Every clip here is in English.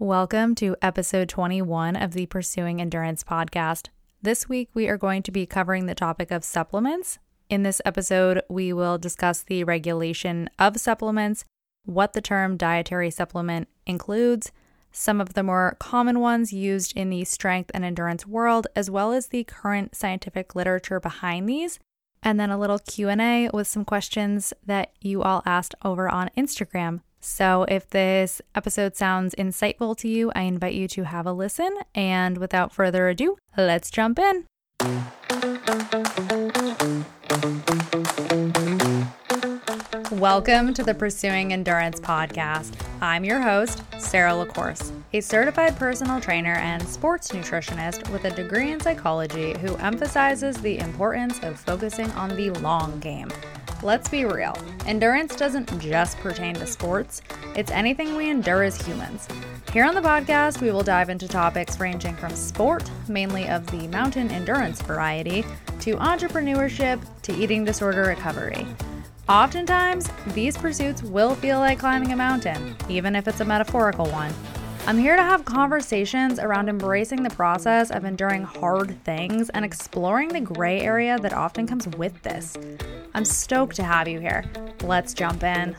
Welcome to episode 21 of the Pursuing Endurance podcast. This week, we are going to be covering the topic of supplements. In this episode, we will discuss the regulation of supplements, what the term dietary supplement includes, some of the more common ones used in the strength and endurance world, as well as the current scientific literature behind these, and then a little Q&A with some questions that you all asked over on Instagram. So, if this episode sounds insightful to you, I invite you to have a listen. And without further ado, let's jump in. Welcome to the Pursuing Endurance podcast. I'm your host, Sarah LaCourse, a certified personal trainer and sports nutritionist with a degree in psychology who emphasizes the importance of focusing on the long game Let's be real. Endurance doesn't just pertain to sports, it's anything we endure as humans. Here on the podcast, we will dive into topics ranging from sport, mainly of the mountain endurance variety, to entrepreneurship, to eating disorder recovery. Oftentimes, these pursuits will feel like climbing a mountain, even if it's a metaphorical one. I'm here to have conversations around embracing the process of enduring hard things and exploring the gray area that often comes with this. I'm stoked to have you here. Let's jump in.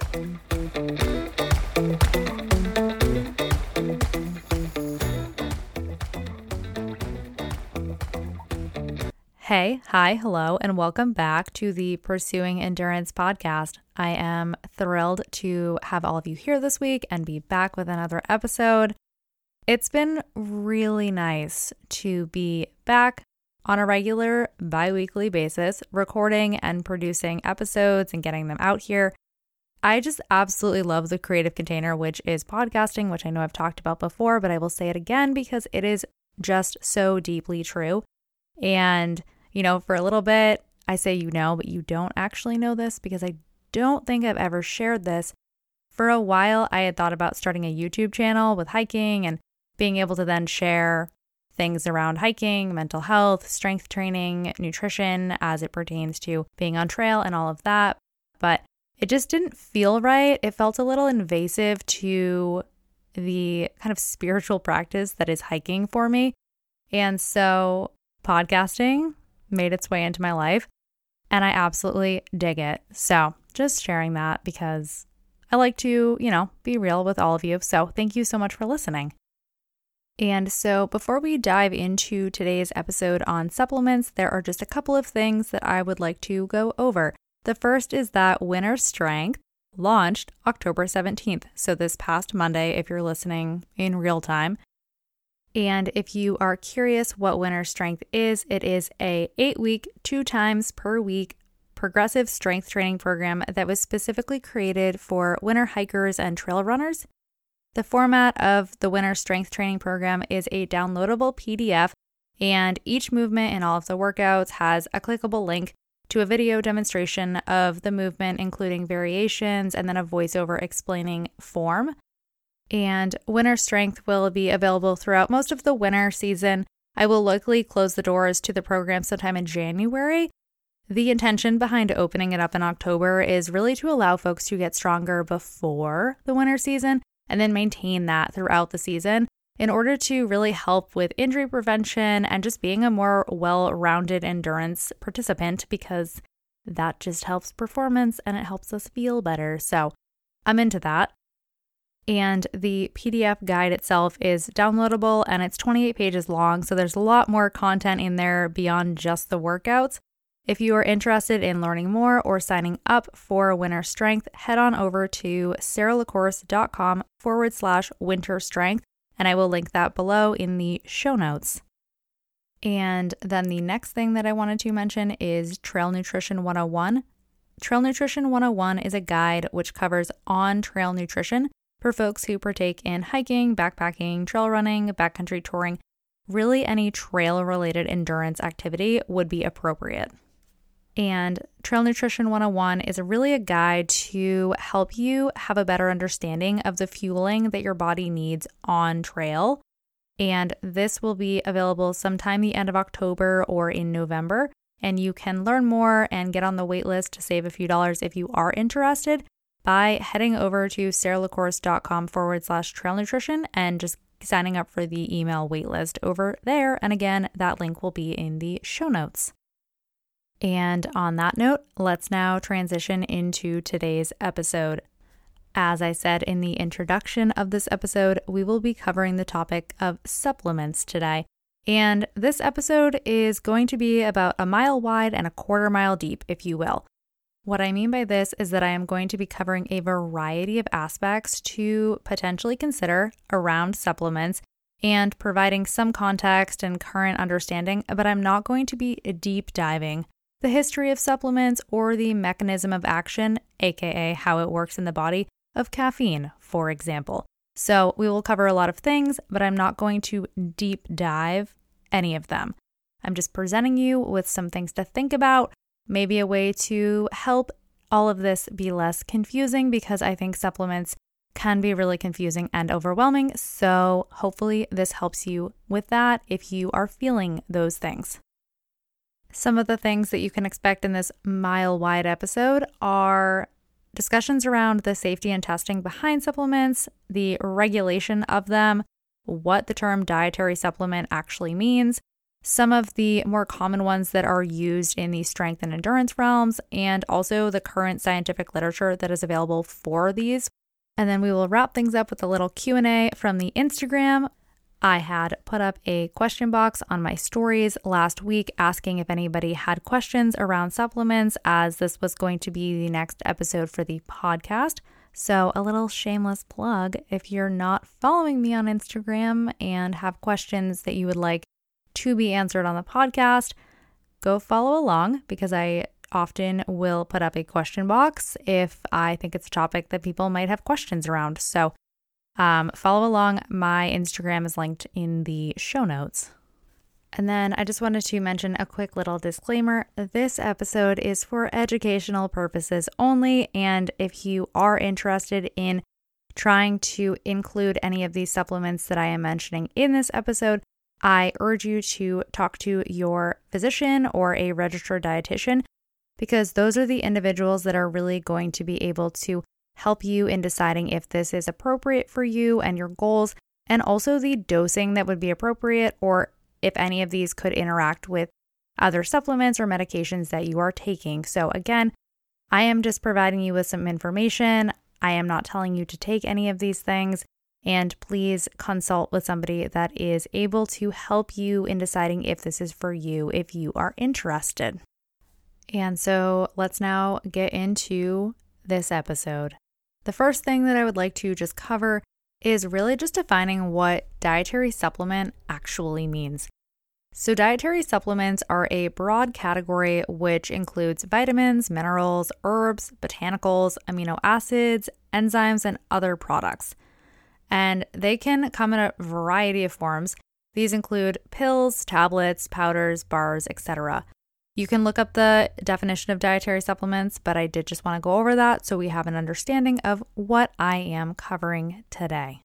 Hey, hi, hello, and welcome back to the Pursuing Endurance podcast. I am thrilled to have all of you here this week and be back with another episode. It's been really nice to be back on a regular bi weekly basis, recording and producing episodes and getting them out here. I just absolutely love the creative container, which is podcasting, which I know I've talked about before, but I will say it again because it is just so deeply true. And you know, for a little bit, I say you know, but you don't actually know this because I don't think I've ever shared this. For a while, I had thought about starting a YouTube channel with hiking and being able to then share things around hiking, mental health, strength training, nutrition as it pertains to being on trail and all of that. But it just didn't feel right. It felt a little invasive to the kind of spiritual practice that is hiking for me. And so podcasting made its way into my life, and I absolutely dig it. So, just sharing that because I like to, you know, be real with all of you. So, thank you so much for listening. And so, before we dive into today's episode on supplements, there are just a couple of things that I would like to go over. The first is that Winter Strength launched October 17th. So, this past Monday, if you're listening in real time, and if you are curious what Winter Strength is, it is a 8-week, 2 times per week progressive strength training program that was specifically created for winter hikers and trail runners. The format of the Winter Strength Training Program is a downloadable PDF, and each movement in all of the workouts has a clickable link to a video demonstration of the movement, including variations, and then a voiceover explaining form and winter strength will be available throughout most of the winter season. I will likely close the doors to the program sometime in January. The intention behind opening it up in October is really to allow folks to get stronger before the winter season and then maintain that throughout the season in order to really help with injury prevention and just being a more well rounded endurance participant because that just helps performance and it helps us feel better. So I'm into that. And the PDF guide itself is downloadable and it's 28 pages long. So there's a lot more content in there beyond just the workouts. If you are interested in learning more or signing up for Winter Strength, head on over to saralacourse.com forward slash winter strength, and I will link that below in the show notes. And then the next thing that I wanted to mention is Trail Nutrition 101. Trail Nutrition 101 is a guide which covers on trail nutrition for folks who partake in hiking, backpacking, trail running, backcountry touring. Really, any trail related endurance activity would be appropriate. And Trail Nutrition 101 is really a guide to help you have a better understanding of the fueling that your body needs on trail. And this will be available sometime the end of October or in November. And you can learn more and get on the waitlist to save a few dollars if you are interested by heading over to saralacourse.com forward slash trail nutrition and just signing up for the email waitlist over there. And again, that link will be in the show notes. And on that note, let's now transition into today's episode. As I said in the introduction of this episode, we will be covering the topic of supplements today. And this episode is going to be about a mile wide and a quarter mile deep, if you will. What I mean by this is that I am going to be covering a variety of aspects to potentially consider around supplements and providing some context and current understanding, but I'm not going to be deep diving the history of supplements or the mechanism of action, aka how it works in the body, of caffeine, for example. So, we will cover a lot of things, but I'm not going to deep dive any of them. I'm just presenting you with some things to think about, maybe a way to help all of this be less confusing because I think supplements can be really confusing and overwhelming. So, hopefully, this helps you with that if you are feeling those things. Some of the things that you can expect in this mile wide episode are discussions around the safety and testing behind supplements, the regulation of them, what the term dietary supplement actually means, some of the more common ones that are used in the strength and endurance realms, and also the current scientific literature that is available for these. And then we will wrap things up with a little Q&A from the Instagram I had put up a question box on my stories last week asking if anybody had questions around supplements, as this was going to be the next episode for the podcast. So, a little shameless plug if you're not following me on Instagram and have questions that you would like to be answered on the podcast, go follow along because I often will put up a question box if I think it's a topic that people might have questions around. So, um, follow along. My Instagram is linked in the show notes. And then I just wanted to mention a quick little disclaimer. This episode is for educational purposes only. And if you are interested in trying to include any of these supplements that I am mentioning in this episode, I urge you to talk to your physician or a registered dietitian because those are the individuals that are really going to be able to help you in deciding if this is appropriate for you and your goals, and also the dosing that would be appropriate, or if any of these could interact with other supplements or medications that you are taking. So, again, I am just providing you with some information. I am not telling you to take any of these things. And please consult with somebody that is able to help you in deciding if this is for you, if you are interested. And so let's now get into this episode. The first thing that I would like to just cover is really just defining what dietary supplement actually means. So, dietary supplements are a broad category which includes vitamins, minerals, herbs, botanicals, amino acids, enzymes, and other products. And they can come in a variety of forms. These include pills, tablets, powders, bars, etc. You can look up the definition of dietary supplements, but I did just want to go over that so we have an understanding of what I am covering today.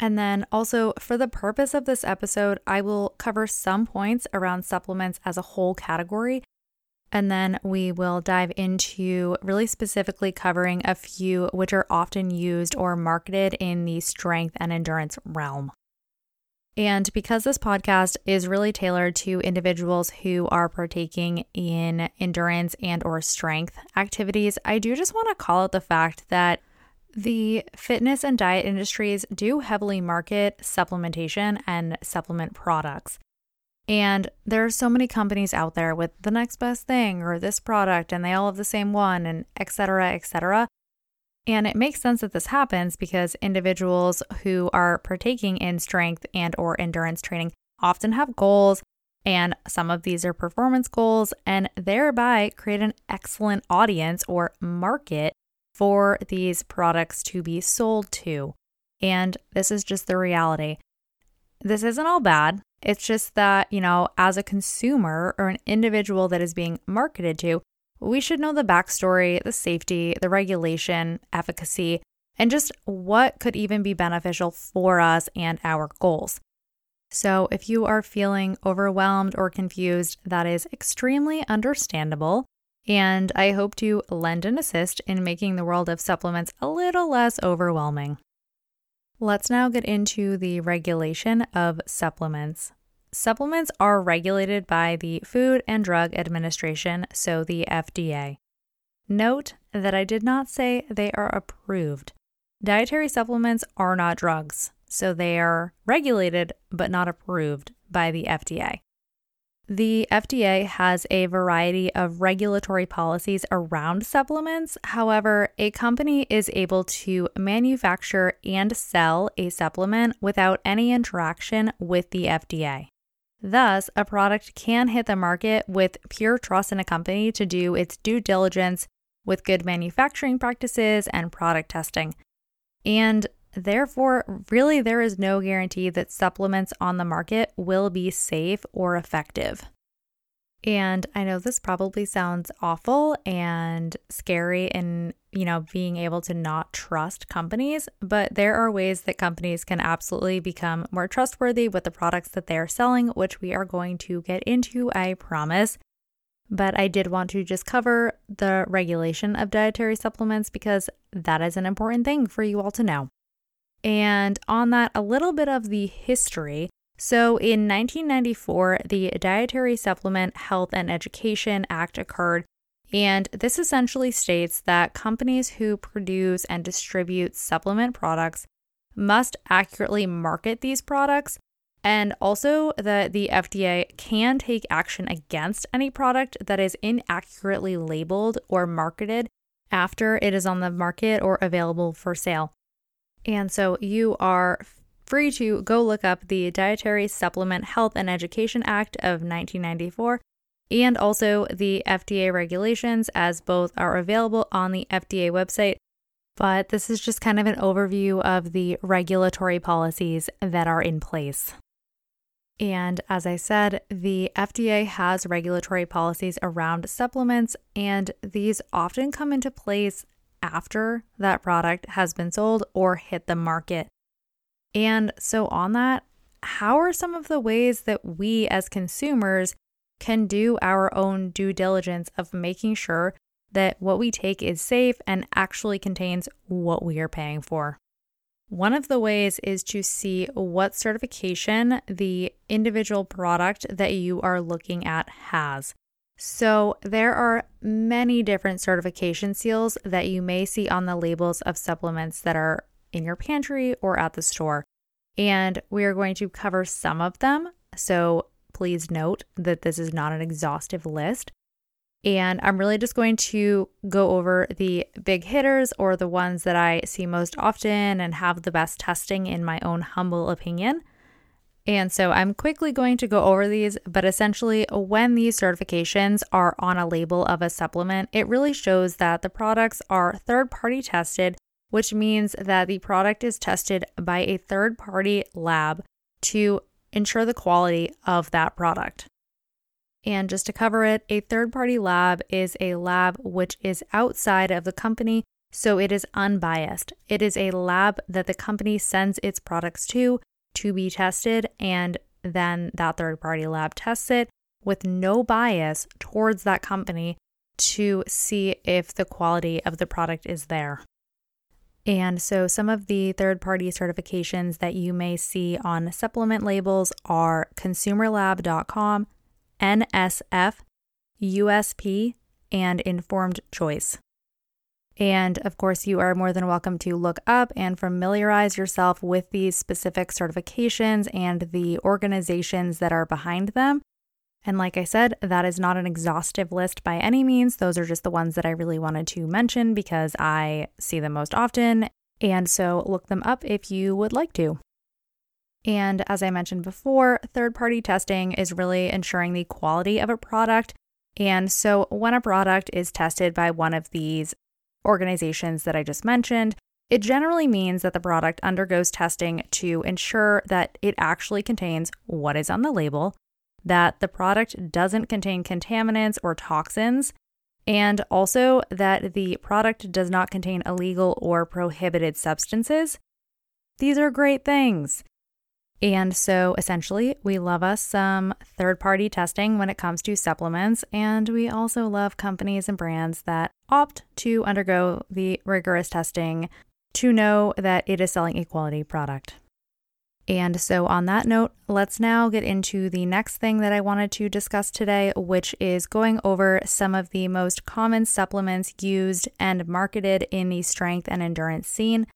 And then also, for the purpose of this episode, I will cover some points around supplements as a whole category. And then we will dive into really specifically covering a few which are often used or marketed in the strength and endurance realm. And because this podcast is really tailored to individuals who are partaking in endurance and or strength activities, I do just want to call out the fact that the fitness and diet industries do heavily market supplementation and supplement products. And there are so many companies out there with the next best thing or this product and they all have the same one and et cetera, et cetera. And it makes sense that this happens because individuals who are partaking in strength and or endurance training often have goals and some of these are performance goals and thereby create an excellent audience or market for these products to be sold to. And this is just the reality. This isn't all bad. It's just that, you know, as a consumer or an individual that is being marketed to, we should know the backstory, the safety, the regulation, efficacy, and just what could even be beneficial for us and our goals. So, if you are feeling overwhelmed or confused, that is extremely understandable. and I hope to lend an assist in making the world of supplements a little less overwhelming. Let's now get into the regulation of supplements. Supplements are regulated by the Food and Drug Administration, so the FDA. Note that I did not say they are approved. Dietary supplements are not drugs, so they are regulated but not approved by the FDA. The FDA has a variety of regulatory policies around supplements. However, a company is able to manufacture and sell a supplement without any interaction with the FDA. Thus, a product can hit the market with pure trust in a company to do its due diligence with good manufacturing practices and product testing. And therefore, really, there is no guarantee that supplements on the market will be safe or effective. And I know this probably sounds awful and scary in, you know, being able to not trust companies, but there are ways that companies can absolutely become more trustworthy with the products that they are selling, which we are going to get into, I promise. But I did want to just cover the regulation of dietary supplements because that is an important thing for you all to know. And on that, a little bit of the history. So, in 1994, the Dietary Supplement Health and Education Act occurred, and this essentially states that companies who produce and distribute supplement products must accurately market these products, and also that the FDA can take action against any product that is inaccurately labeled or marketed after it is on the market or available for sale. And so you are free to go look up the Dietary Supplement Health and Education Act of 1994 and also the FDA regulations, as both are available on the FDA website. But this is just kind of an overview of the regulatory policies that are in place. And as I said, the FDA has regulatory policies around supplements, and these often come into place after that product has been sold or hit the market. And so, on that, how are some of the ways that we as consumers can do our own due diligence of making sure that what we take is safe and actually contains what we are paying for? One of the ways is to see what certification the individual product that you are looking at has. So, there are many different certification seals that you may see on the labels of supplements that are in your pantry or at the store. And we are going to cover some of them. So please note that this is not an exhaustive list. And I'm really just going to go over the big hitters or the ones that I see most often and have the best testing, in my own humble opinion. And so I'm quickly going to go over these, but essentially, when these certifications are on a label of a supplement, it really shows that the products are third party tested which means that the product is tested by a third party lab to ensure the quality of that product. And just to cover it, a third party lab is a lab which is outside of the company, so it is unbiased. It is a lab that the company sends its products to to be tested, and then that third party lab tests it with no bias towards that company to see if the quality of the product is there. And so, some of the third party certifications that you may see on supplement labels are consumerlab.com, NSF, USP, and Informed Choice. And of course, you are more than welcome to look up and familiarize yourself with these specific certifications and the organizations that are behind them and like I said, that is not an exhaustive list by any means. Those are just the ones that I really wanted to mention because I see them most often. And so look them up if you would like to. And as I mentioned before, third party testing is really ensuring the quality of a product. And so when a product is tested by one of these organizations that I just mentioned, it generally means that the product undergoes testing to ensure that it actually contains what is on the label that the product doesn't contain contaminants or toxins, and also that the product does not contain illegal or prohibited substances. These are great things. And so essentially, we love us some third party testing when it comes to supplements, and we also love companies and brands that opt to undergo the rigorous testing to know that it is selling a quality product. And so, on that note, let's now get into the next thing that I wanted to discuss today, which is going over some of the most common supplements used and marketed in the strength and endurance scene.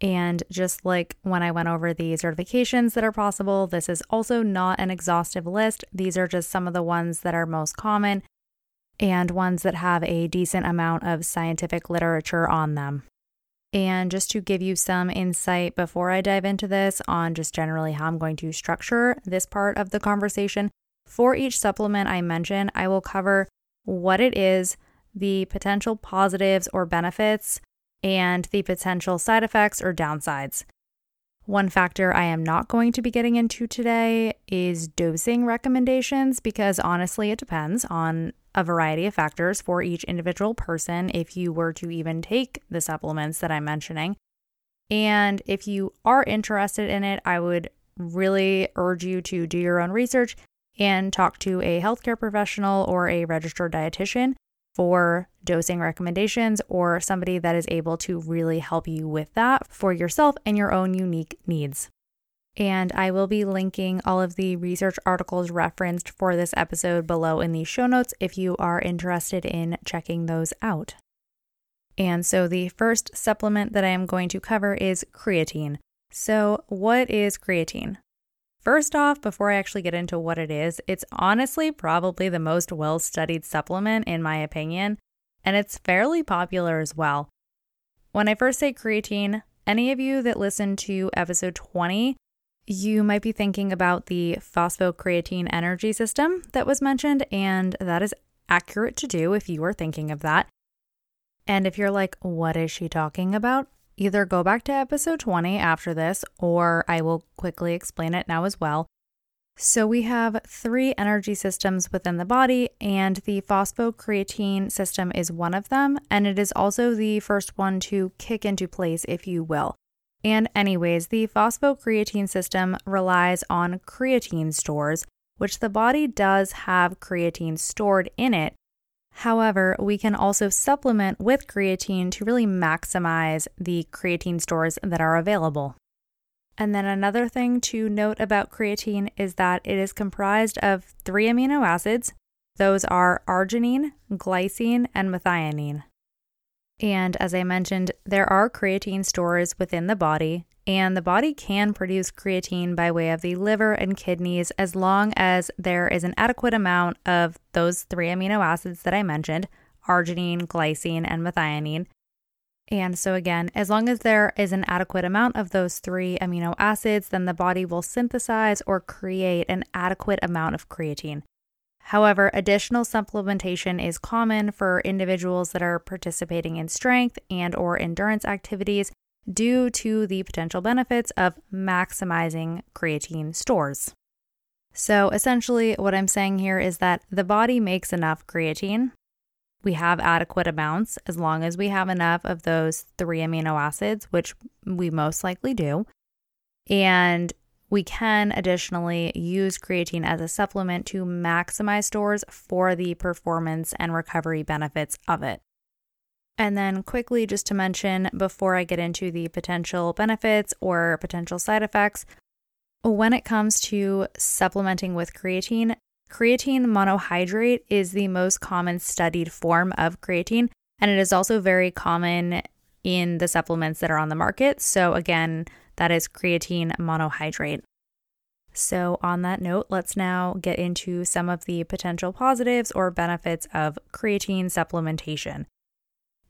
And just like when I went over the certifications that are possible, this is also not an exhaustive list. These are just some of the ones that are most common and ones that have a decent amount of scientific literature on them. And just to give you some insight before I dive into this on just generally how I'm going to structure this part of the conversation, for each supplement I mention, I will cover what it is, the potential positives or benefits, and the potential side effects or downsides. One factor I am not going to be getting into today is dosing recommendations because honestly, it depends on a variety of factors for each individual person if you were to even take the supplements that I'm mentioning. And if you are interested in it, I would really urge you to do your own research and talk to a healthcare professional or a registered dietitian for dosing recommendations or somebody that is able to really help you with that for yourself and your own unique needs. And I will be linking all of the research articles referenced for this episode below in the show notes if you are interested in checking those out. And so, the first supplement that I am going to cover is creatine. So, what is creatine? First off, before I actually get into what it is, it's honestly probably the most well studied supplement, in my opinion, and it's fairly popular as well. When I first say creatine, any of you that listened to episode 20, you might be thinking about the phosphocreatine energy system that was mentioned, and that is accurate to do if you are thinking of that. And if you're like, what is she talking about? Either go back to episode 20 after this, or I will quickly explain it now as well. So, we have three energy systems within the body, and the phosphocreatine system is one of them, and it is also the first one to kick into place, if you will. And, anyways, the phosphocreatine system relies on creatine stores, which the body does have creatine stored in it, However, we can also supplement with creatine to really maximize the creatine stores that are available. And then another thing to note about creatine is that it is comprised of three amino acids. Those are arginine, glycine, and methionine. And as I mentioned, there are creatine stores within the body, and the body can produce creatine by way of the liver and kidneys as long as there is an adequate amount of those three amino acids that I mentioned arginine, glycine, and methionine. And so, again, as long as there is an adequate amount of those three amino acids, then the body will synthesize or create an adequate amount of creatine. However, additional supplementation is common for individuals that are participating in strength and or endurance activities due to the potential benefits of maximizing creatine stores. So, essentially, what I'm saying here is that the body makes enough creatine. We have adequate amounts as long as we have enough of those three amino acids, which we most likely do. And we can additionally use creatine as a supplement to maximize stores for the performance and recovery benefits of it. And then, quickly, just to mention before I get into the potential benefits or potential side effects, when it comes to supplementing with creatine, creatine monohydrate is the most common studied form of creatine, and it is also very common in the supplements that are on the market. So, again, that is creatine monohydrate. So, on that note, let's now get into some of the potential positives or benefits of creatine supplementation.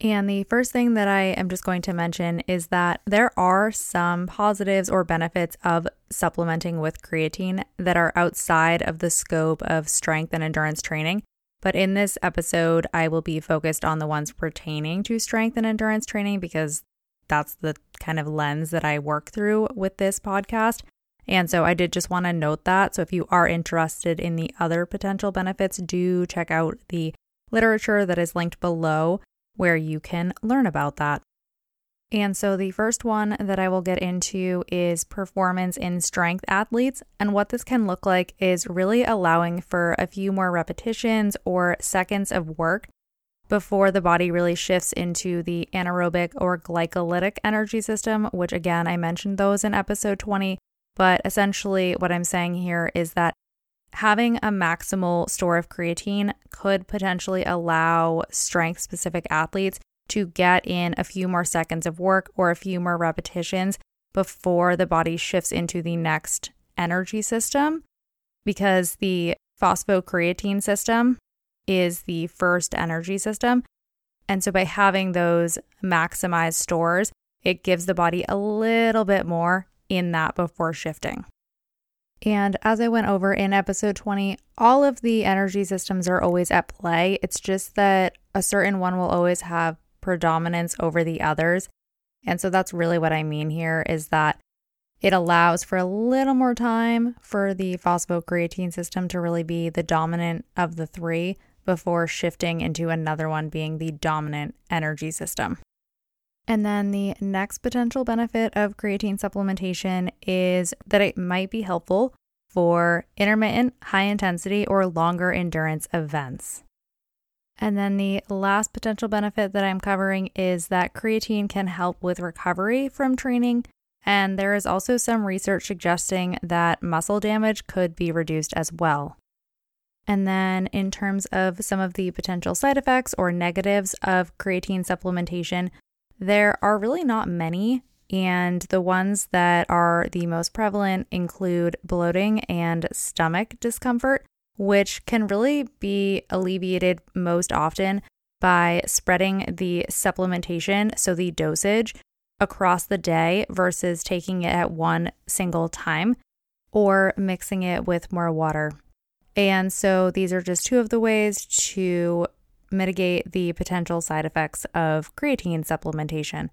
And the first thing that I am just going to mention is that there are some positives or benefits of supplementing with creatine that are outside of the scope of strength and endurance training. But in this episode, I will be focused on the ones pertaining to strength and endurance training because that's the kind of lens that I work through with this podcast. And so I did just want to note that. So if you are interested in the other potential benefits, do check out the literature that is linked below where you can learn about that. And so the first one that I will get into is performance in strength athletes. And what this can look like is really allowing for a few more repetitions or seconds of work before the body really shifts into the anaerobic or glycolytic energy system, which again, I mentioned those in episode 20. But essentially, what I'm saying here is that having a maximal store of creatine could potentially allow strength specific athletes to get in a few more seconds of work or a few more repetitions before the body shifts into the next energy system because the phosphocreatine system is the first energy system. And so by having those maximized stores, it gives the body a little bit more in that before shifting. And as I went over in episode 20, all of the energy systems are always at play. It's just that a certain one will always have predominance over the others. And so that's really what I mean here is that it allows for a little more time for the phosphocreatine system to really be the dominant of the three before shifting into another one being the dominant energy system. And then the next potential benefit of creatine supplementation is that it might be helpful for intermittent, high intensity, or longer endurance events. And then the last potential benefit that I'm covering is that creatine can help with recovery from training. And there is also some research suggesting that muscle damage could be reduced as well. And then, in terms of some of the potential side effects or negatives of creatine supplementation, there are really not many. And the ones that are the most prevalent include bloating and stomach discomfort, which can really be alleviated most often by spreading the supplementation, so the dosage, across the day versus taking it at one single time or mixing it with more water. And so these are just two of the ways to mitigate the potential side effects of creatine supplementation.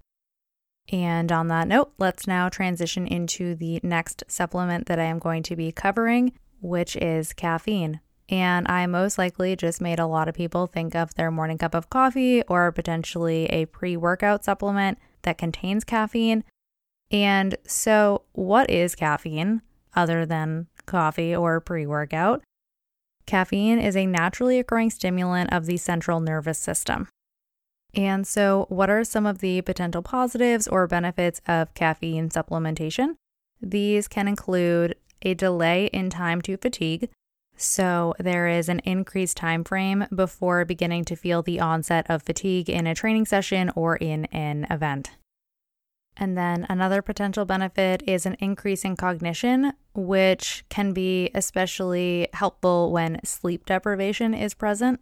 And on that note, let's now transition into the next supplement that I am going to be covering, which is caffeine. And I most likely just made a lot of people think of their morning cup of coffee or potentially a pre workout supplement that contains caffeine. And so, what is caffeine other than coffee or pre workout? Caffeine is a naturally occurring stimulant of the central nervous system. And so, what are some of the potential positives or benefits of caffeine supplementation? These can include a delay in time to fatigue. So, there is an increased time frame before beginning to feel the onset of fatigue in a training session or in an event. And then another potential benefit is an increase in cognition, which can be especially helpful when sleep deprivation is present.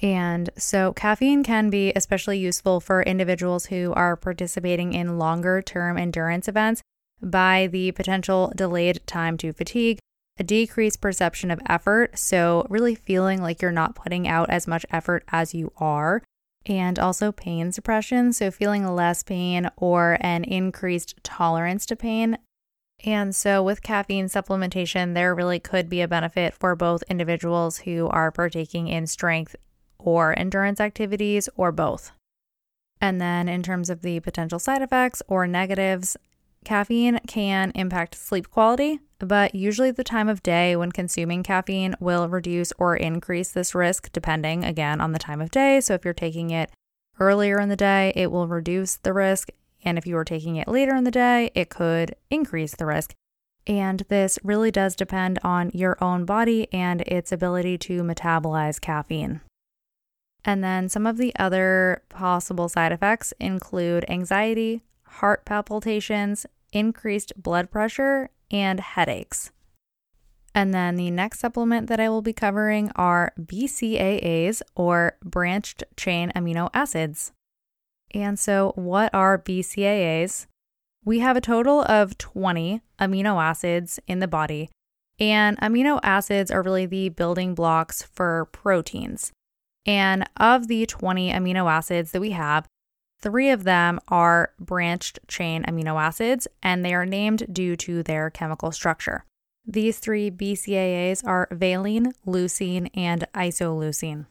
And so, caffeine can be especially useful for individuals who are participating in longer term endurance events by the potential delayed time to fatigue, a decreased perception of effort. So, really feeling like you're not putting out as much effort as you are, and also pain suppression, so feeling less pain or an increased tolerance to pain. And so, with caffeine supplementation, there really could be a benefit for both individuals who are partaking in strength or endurance activities or both. And then, in terms of the potential side effects or negatives, Caffeine can impact sleep quality, but usually the time of day when consuming caffeine will reduce or increase this risk depending again on the time of day. So if you're taking it earlier in the day, it will reduce the risk. And if you are taking it later in the day, it could increase the risk. And this really does depend on your own body and its ability to metabolize caffeine. And then some of the other possible side effects include anxiety, heart palpitations, increased blood pressure, and headaches. And then the next supplement that I will be covering are BCAAs or branched chain amino acids. And so, what are BCAAs? We have a total of 20 amino acids in the body, and amino acids are really the building blocks for proteins. And of the 20 amino acids that we have, Three of them are branched chain amino acids, and they are named due to their chemical structure. These three BCAAs are valine, leucine, and isoleucine.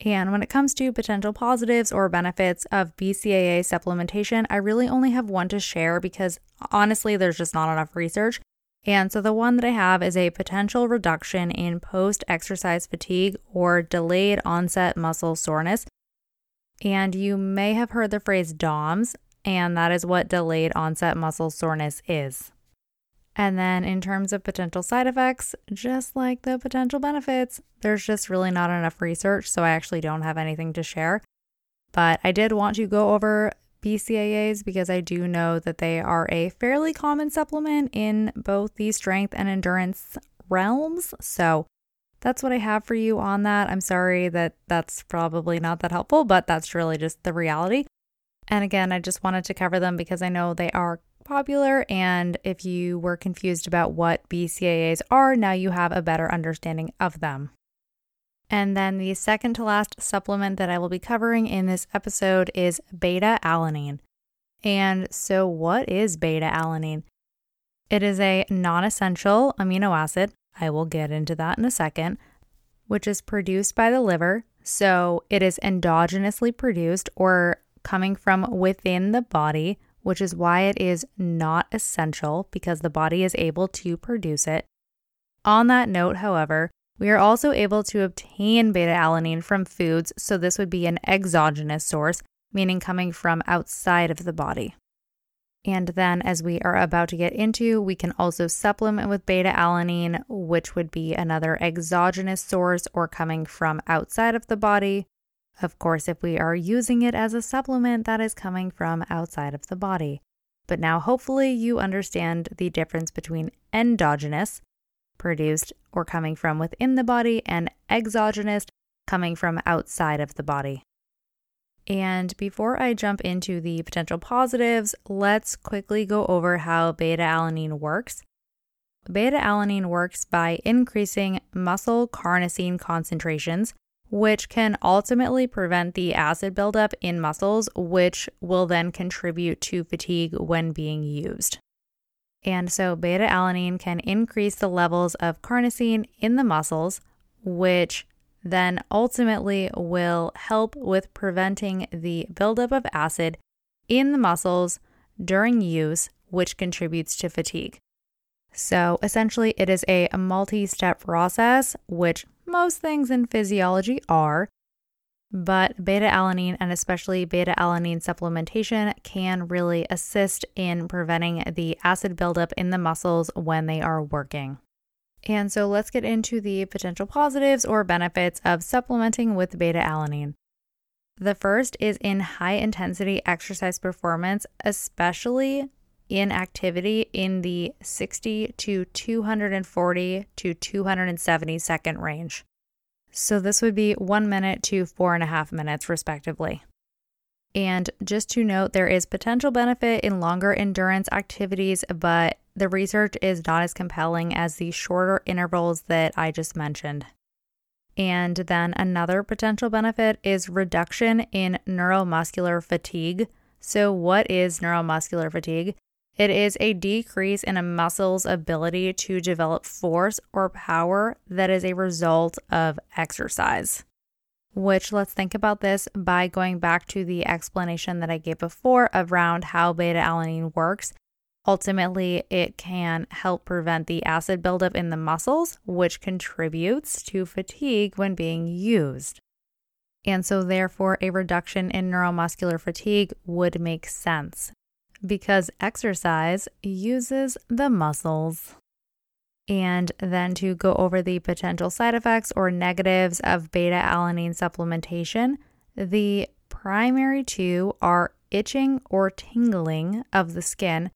And when it comes to potential positives or benefits of BCAA supplementation, I really only have one to share because honestly, there's just not enough research. And so the one that I have is a potential reduction in post exercise fatigue or delayed onset muscle soreness. And you may have heard the phrase DOMS, and that is what delayed onset muscle soreness is. And then, in terms of potential side effects, just like the potential benefits, there's just really not enough research, so I actually don't have anything to share. But I did want to go over BCAAs because I do know that they are a fairly common supplement in both the strength and endurance realms. So that's what I have for you on that. I'm sorry that that's probably not that helpful, but that's really just the reality. And again, I just wanted to cover them because I know they are popular. And if you were confused about what BCAAs are, now you have a better understanding of them. And then the second to last supplement that I will be covering in this episode is beta alanine. And so, what is beta alanine? It is a non essential amino acid. I will get into that in a second, which is produced by the liver. So, it is endogenously produced or coming from within the body which is why it is not essential because the body is able to produce it. On that note, however, we are also able to obtain beta alanine from foods, so this would be an exogenous source, meaning coming from outside of the body. And then, as we are about to get into, we can also supplement with beta alanine, which would be another exogenous source or coming from outside of the body. Of course, if we are using it as a supplement, that is coming from outside of the body. But now, hopefully, you understand the difference between endogenous, produced or coming from within the body, and exogenous, coming from outside of the body. And before I jump into the potential positives, let's quickly go over how beta alanine works. Beta alanine works by increasing muscle carnosine concentrations which can ultimately prevent the acid buildup in muscles, which will then contribute to fatigue when being used. And so, beta alanine can increase the levels of carnosine in the muscles, which then ultimately will help with preventing the buildup of acid in the muscles during use, which contributes to fatigue. So, essentially, it is a multi step process, which most things in physiology are, but beta alanine and especially beta alanine supplementation can really assist in preventing the acid buildup in the muscles when they are working. And so let's get into the potential positives or benefits of supplementing with beta alanine. The first is in high intensity exercise performance, especially in activity in the 60 to 240 to 270 second range. So this would be one minute to four and a half minutes, respectively. And just to note, there is potential benefit in longer endurance activities, but the research is not as compelling as the shorter intervals that I just mentioned. And then another potential benefit is reduction in neuromuscular fatigue. So, what is neuromuscular fatigue? It is a decrease in a muscle's ability to develop force or power that is a result of exercise. Which let's think about this by going back to the explanation that I gave before around how beta alanine works. Ultimately, it can help prevent the acid buildup in the muscles, which contributes to fatigue when being used. And so, therefore, a reduction in neuromuscular fatigue would make sense because exercise uses the muscles. And then to go over the potential side effects or negatives of beta alanine supplementation, the primary two are itching or tingling of the skin,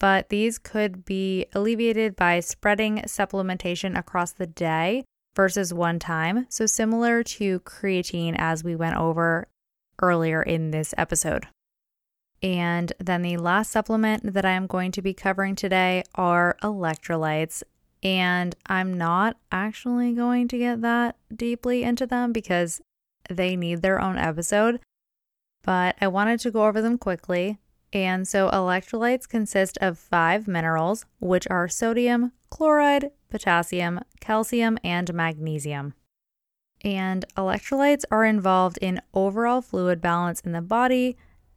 but these could be alleviated by spreading supplementation across the day versus one time. So, similar to creatine, as we went over earlier in this episode. And then the last supplement that I'm going to be covering today are electrolytes. And I'm not actually going to get that deeply into them because they need their own episode. But I wanted to go over them quickly. And so, electrolytes consist of five minerals, which are sodium, chloride, potassium, calcium, and magnesium. And electrolytes are involved in overall fluid balance in the body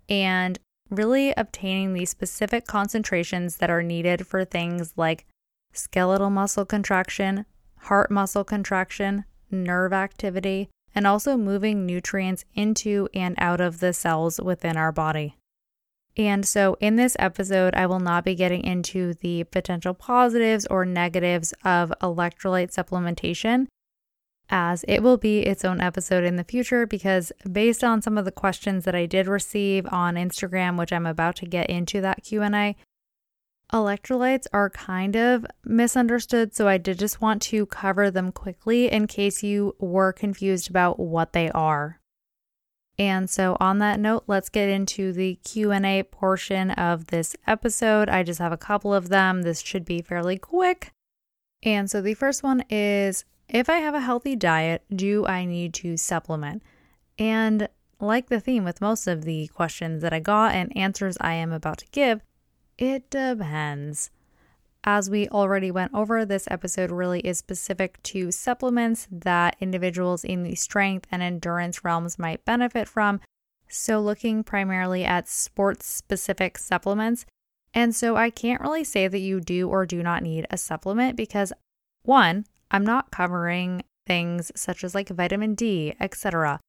and really obtaining the specific concentrations that are needed for things like skeletal muscle contraction, heart muscle contraction, nerve activity, and also moving nutrients into and out of the cells within our body. And so, in this episode, I will not be getting into the potential positives or negatives of electrolyte supplementation, as it will be its own episode in the future. Because, based on some of the questions that I did receive on Instagram, which I'm about to get into that Q&A, electrolytes are kind of misunderstood. So, I did just want to cover them quickly in case you were confused about what they are. And so on that note, let's get into the Q&A portion of this episode. I just have a couple of them. This should be fairly quick. And so the first one is if I have a healthy diet, do I need to supplement? And like the theme with most of the questions that I got and answers I am about to give, it depends. As we already went over, this episode really is specific to supplements that individuals in the strength and endurance realms might benefit from. So, looking primarily at sports specific supplements. And so, I can't really say that you do or do not need a supplement because, one, I'm not covering things such as like vitamin D, etc.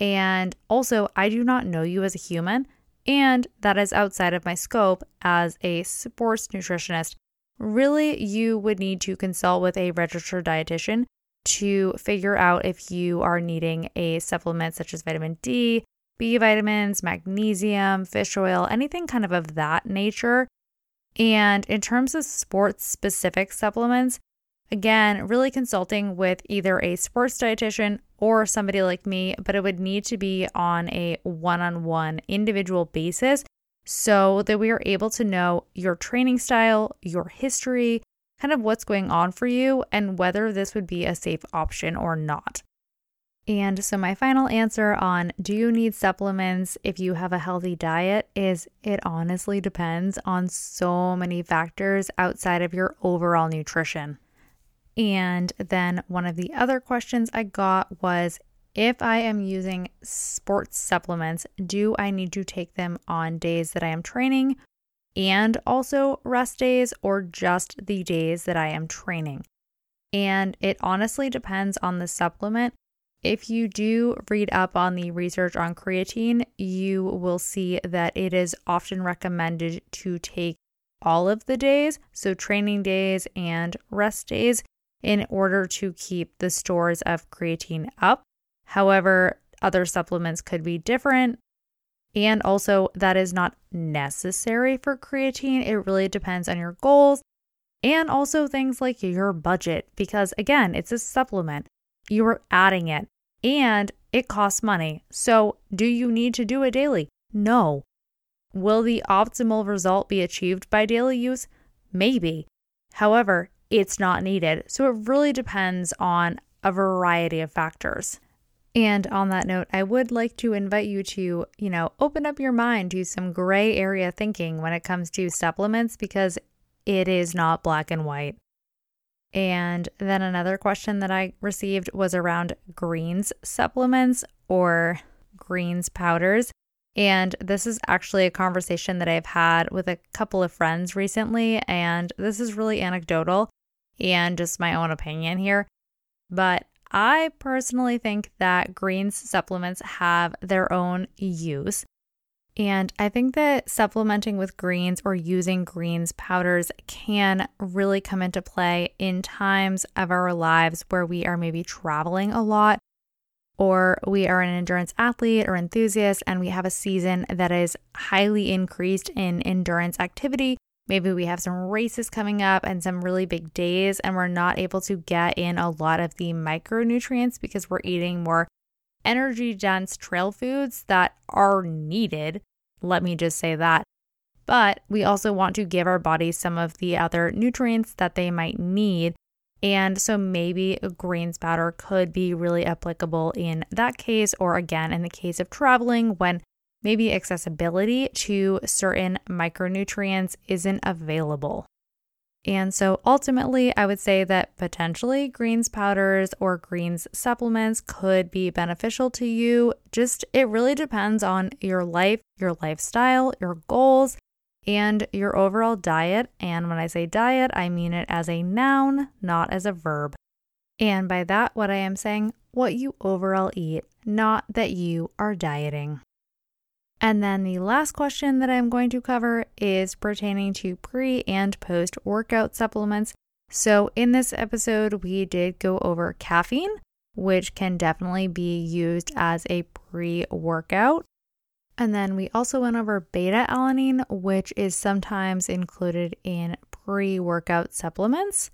And also, I do not know you as a human, and that is outside of my scope as a sports nutritionist really you would need to consult with a registered dietitian to figure out if you are needing a supplement such as vitamin D, B vitamins, magnesium, fish oil, anything kind of of that nature. And in terms of sports specific supplements, again, really consulting with either a sports dietitian or somebody like me, but it would need to be on a one on one individual basis so that we are able to know your training style, your history, kind of what's going on for you, and whether this would be a safe option or not. And so, my final answer on do you need supplements if you have a healthy diet is it honestly depends on so many factors outside of your overall nutrition. And then, one of the other questions I got was if I am using sports supplements, do I need to take them on days that I am training and also rest days or just the days that I am training? And it honestly depends on the supplement. If you do read up on the research on creatine, you will see that it is often recommended to take all of the days, so training days and rest days, in order to keep the stores of creatine up. However, other supplements could be different. And also, that is not necessary for creatine. It really depends on your goals and also things like your budget, because again, it's a supplement. You're adding it and it costs money. So, do you need to do it daily? No. Will the optimal result be achieved by daily use? Maybe. However, it's not needed. So, it really depends on a variety of factors. And on that note, I would like to invite you to, you know, open up your mind to some gray area thinking when it comes to supplements because it is not black and white. And then another question that I received was around greens supplements or greens powders. And this is actually a conversation that I've had with a couple of friends recently. And this is really anecdotal and just my own opinion here. But I personally think that greens supplements have their own use. And I think that supplementing with greens or using greens powders can really come into play in times of our lives where we are maybe traveling a lot or we are an endurance athlete or enthusiast and we have a season that is highly increased in endurance activity Maybe we have some races coming up and some really big days, and we're not able to get in a lot of the micronutrients because we're eating more energy dense trail foods that are needed. Let me just say that. But we also want to give our bodies some of the other nutrients that they might need. And so maybe a greens powder could be really applicable in that case, or again, in the case of traveling when maybe accessibility to certain micronutrients isn't available. And so ultimately, I would say that potentially greens powders or greens supplements could be beneficial to you. Just it really depends on your life, your lifestyle, your goals, and your overall diet. And when I say diet, I mean it as a noun, not as a verb. And by that, what I am saying, what you overall eat, not that you are dieting. And then the last question that I'm going to cover is pertaining to pre and post workout supplements. So, in this episode, we did go over caffeine, which can definitely be used as a pre workout. And then we also went over beta alanine, which is sometimes included in pre workout supplements.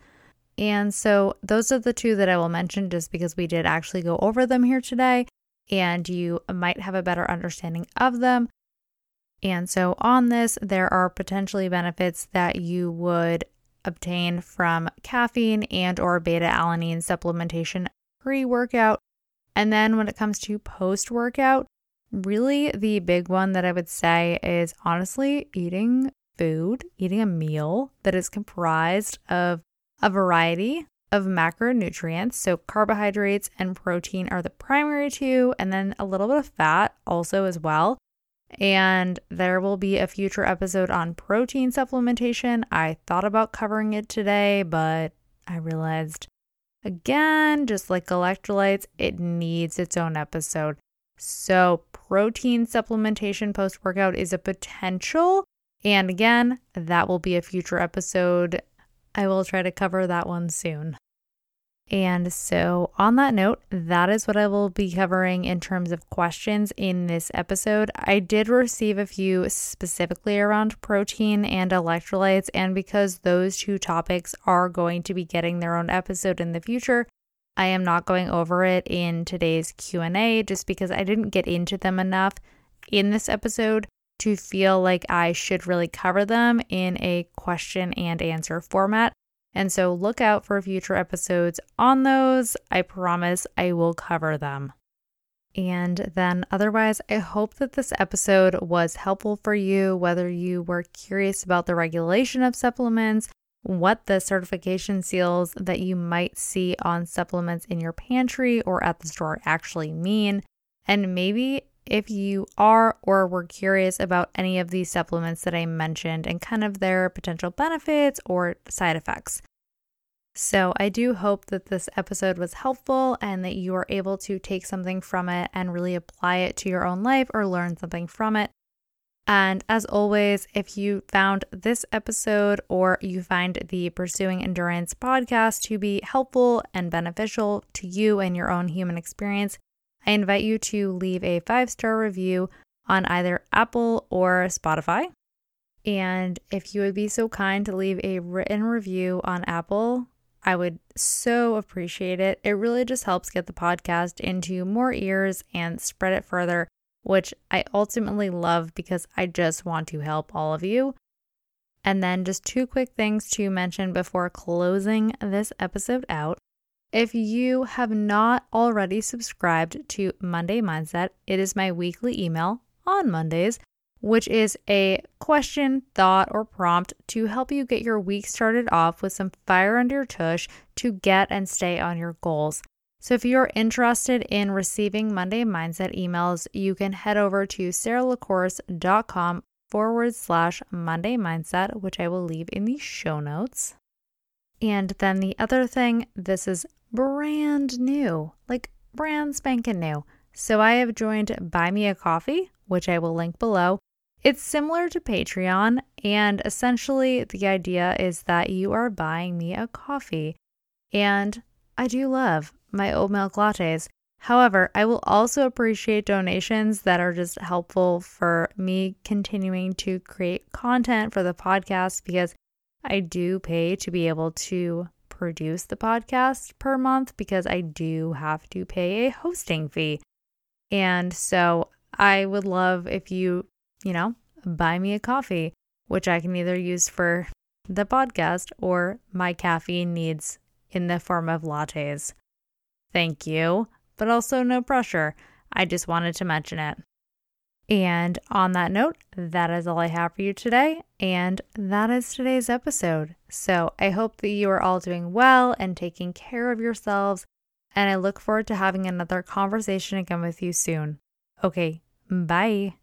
And so, those are the two that I will mention just because we did actually go over them here today and you might have a better understanding of them. And so, on this, there are potentially benefits that you would obtain from caffeine and or beta alanine supplementation pre-workout. And then when it comes to post-workout, really the big one that I would say is honestly eating food, eating a meal that is comprised of a variety of macronutrients. So, carbohydrates and protein are the primary two, and then a little bit of fat also as well. And there will be a future episode on protein supplementation. I thought about covering it today, but I realized again, just like electrolytes, it needs its own episode. So, protein supplementation post workout is a potential. And again, that will be a future episode. I will try to cover that one soon. And so, on that note, that is what I will be covering in terms of questions in this episode. I did receive a few specifically around protein and electrolytes, and because those two topics are going to be getting their own episode in the future, I am not going over it in today's Q&A just because I didn't get into them enough in this episode to feel like I should really cover them in a question and answer format. And so look out for future episodes on those. I promise I will cover them. And then, otherwise, I hope that this episode was helpful for you, whether you were curious about the regulation of supplements, what the certification seals that you might see on supplements in your pantry or at the store actually mean, and maybe if you are or were curious about any of these supplements that I mentioned and kind of their potential benefits or side effects. So, I do hope that this episode was helpful and that you are able to take something from it and really apply it to your own life or learn something from it. And as always, if you found this episode or you find the Pursuing Endurance podcast to be helpful and beneficial to you and your own human experience, I invite you to leave a five star review on either Apple or Spotify. And if you would be so kind to leave a written review on Apple, I would so appreciate it. It really just helps get the podcast into more ears and spread it further, which I ultimately love because I just want to help all of you. And then just two quick things to mention before closing this episode out. If you have not already subscribed to Monday Mindset, it is my weekly email on Mondays which is a question, thought, or prompt to help you get your week started off with some fire under your tush to get and stay on your goals. So, if you're interested in receiving Monday Mindset emails, you can head over to saralacourse.com forward slash Monday Mindset, which I will leave in the show notes. And then the other thing, this is brand new, like brand spanking new. So I have joined Buy Me a Coffee, which I will link below. It's similar to Patreon, and essentially the idea is that you are buying me a coffee. And I do love my oat milk lattes. However, I will also appreciate donations that are just helpful for me continuing to create content for the podcast because I do pay to be able to produce the podcast per month because I do have to pay a hosting fee. And so I would love if you you know, buy me a coffee, which I can either use for the podcast or my caffeine needs in the form of lattes. Thank you, but also no pressure. I just wanted to mention it. And on that note, that is all I have for you today. And that is today's episode. So I hope that you are all doing well and taking care of yourselves. And I look forward to having another conversation again with you soon. Okay, bye.